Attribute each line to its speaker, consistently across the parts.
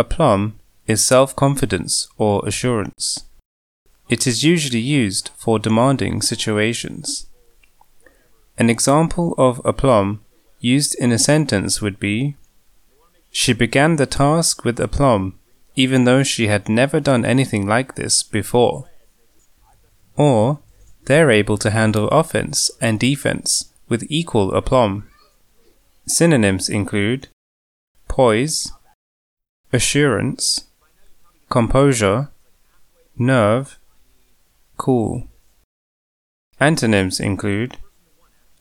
Speaker 1: Aplomb is self confidence or assurance. It is usually used for demanding situations. An example of aplomb used in a sentence would be She began the task with aplomb, even though she had never done anything like this before. Or, they're able to handle offense and defense with equal aplomb. Synonyms include poise, assurance, composure, nerve, cool. Antonyms include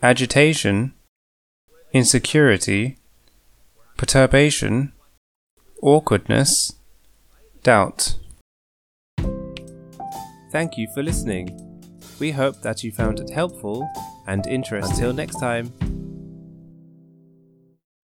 Speaker 1: agitation, insecurity, perturbation, awkwardness, doubt. Thank you for listening. We hope that you found it helpful and interesting. Until next time.